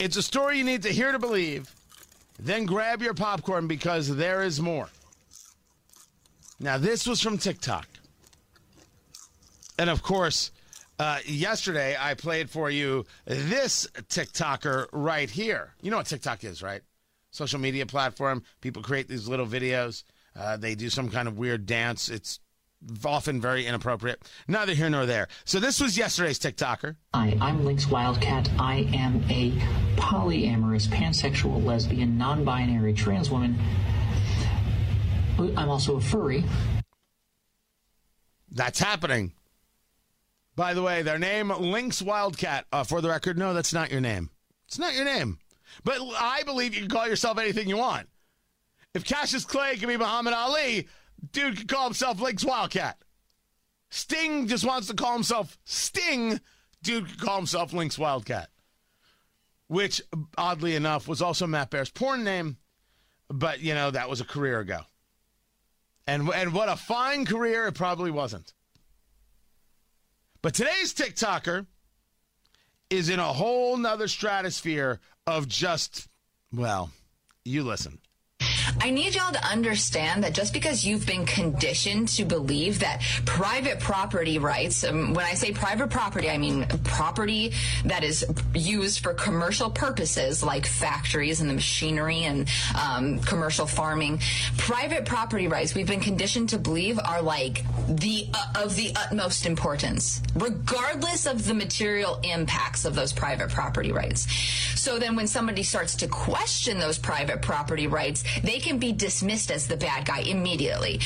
It's a story you need to hear to believe. Then grab your popcorn because there is more. Now, this was from TikTok. And of course, uh, yesterday I played for you this TikToker right here. You know what TikTok is, right? Social media platform. People create these little videos. Uh, they do some kind of weird dance. It's often very inappropriate. Neither here nor there. So this was yesterday's TikToker. Hi, I'm Lynx Wildcat. I am a polyamorous, pansexual, lesbian, non-binary trans woman. I'm also a furry. That's happening. By the way, their name, Lynx Wildcat. Uh, for the record, no, that's not your name. It's not your name. But I believe you can call yourself anything you want. If Cassius Clay can be Muhammad Ali, dude can call himself Lynx Wildcat. Sting just wants to call himself Sting. Dude can call himself Lynx Wildcat. Which, oddly enough, was also Matt Bear's porn name. But, you know, that was a career ago. And, and what a fine career it probably wasn't. But today's TikToker is in a whole nother stratosphere of just, well, you listen. I need y'all to understand that just because you've been conditioned to believe that private property rights, um, when I say private property, I mean property that is used for commercial purposes like factories and the machinery and um, commercial farming, private property rights we've been conditioned to believe are like the uh, of the utmost importance, regardless of the material impacts of those private property rights. So then when somebody starts to question those private property rights, they can be dismissed as the bad guy immediately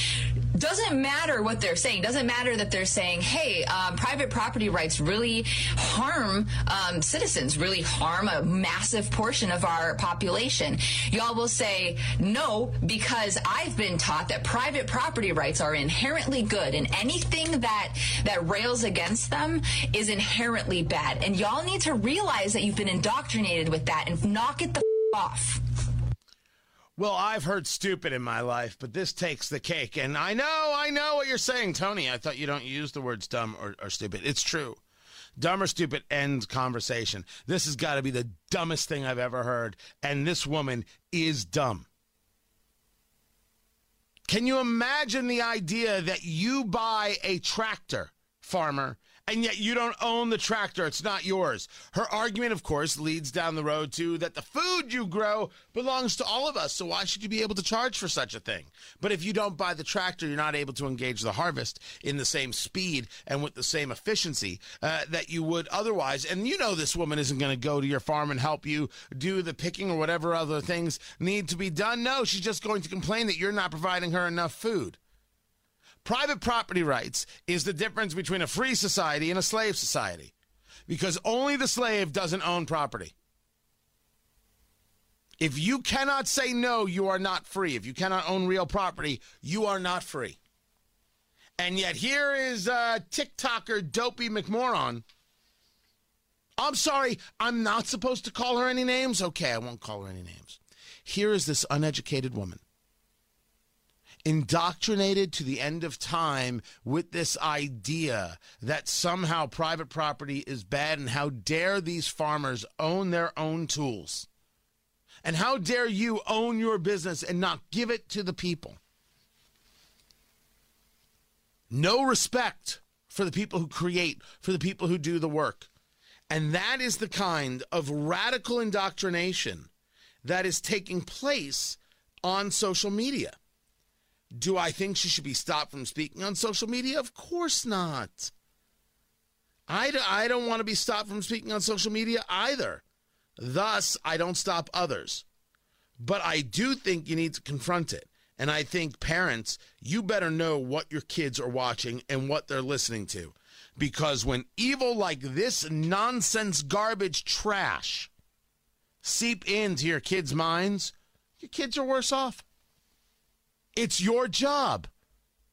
doesn't matter what they're saying. Doesn't matter that they're saying, "Hey, um, private property rights really harm um, citizens, really harm a massive portion of our population." Y'all will say, "No," because I've been taught that private property rights are inherently good, and anything that that rails against them is inherently bad. And y'all need to realize that you've been indoctrinated with that and knock it the f- off. Well, I've heard stupid in my life, but this takes the cake. And I know, I know what you're saying, Tony. I thought you don't use the words dumb or, or stupid. It's true. Dumb or stupid ends conversation. This has got to be the dumbest thing I've ever heard. And this woman is dumb. Can you imagine the idea that you buy a tractor, farmer, and yet you don't own the tractor. It's not yours. Her argument, of course, leads down the road to that the food you grow belongs to all of us. So why should you be able to charge for such a thing? But if you don't buy the tractor, you're not able to engage the harvest in the same speed and with the same efficiency uh, that you would otherwise. And you know this woman isn't going to go to your farm and help you do the picking or whatever other things need to be done. No, she's just going to complain that you're not providing her enough food. Private property rights is the difference between a free society and a slave society because only the slave doesn't own property. If you cannot say no, you are not free. If you cannot own real property, you are not free. And yet here is uh, TikToker Dopey McMoron. I'm sorry, I'm not supposed to call her any names? Okay, I won't call her any names. Here is this uneducated woman indoctrinated to the end of time with this idea that somehow private property is bad and how dare these farmers own their own tools. And how dare you own your business and not give it to the people? No respect for the people who create, for the people who do the work. And that is the kind of radical indoctrination that is taking place on social media. Do I think she should be stopped from speaking on social media? Of course not. I, I don't want to be stopped from speaking on social media either. Thus, I don't stop others. But I do think you need to confront it. And I think parents, you better know what your kids are watching and what they're listening to. Because when evil like this nonsense garbage trash seep into your kids' minds, your kids are worse off. It's your job.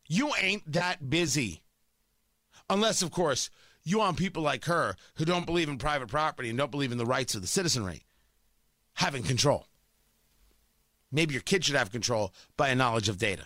You ain't that busy. Unless, of course, you want people like her who don't believe in private property and don't believe in the rights of the citizenry having control. Maybe your kid should have control by a knowledge of data.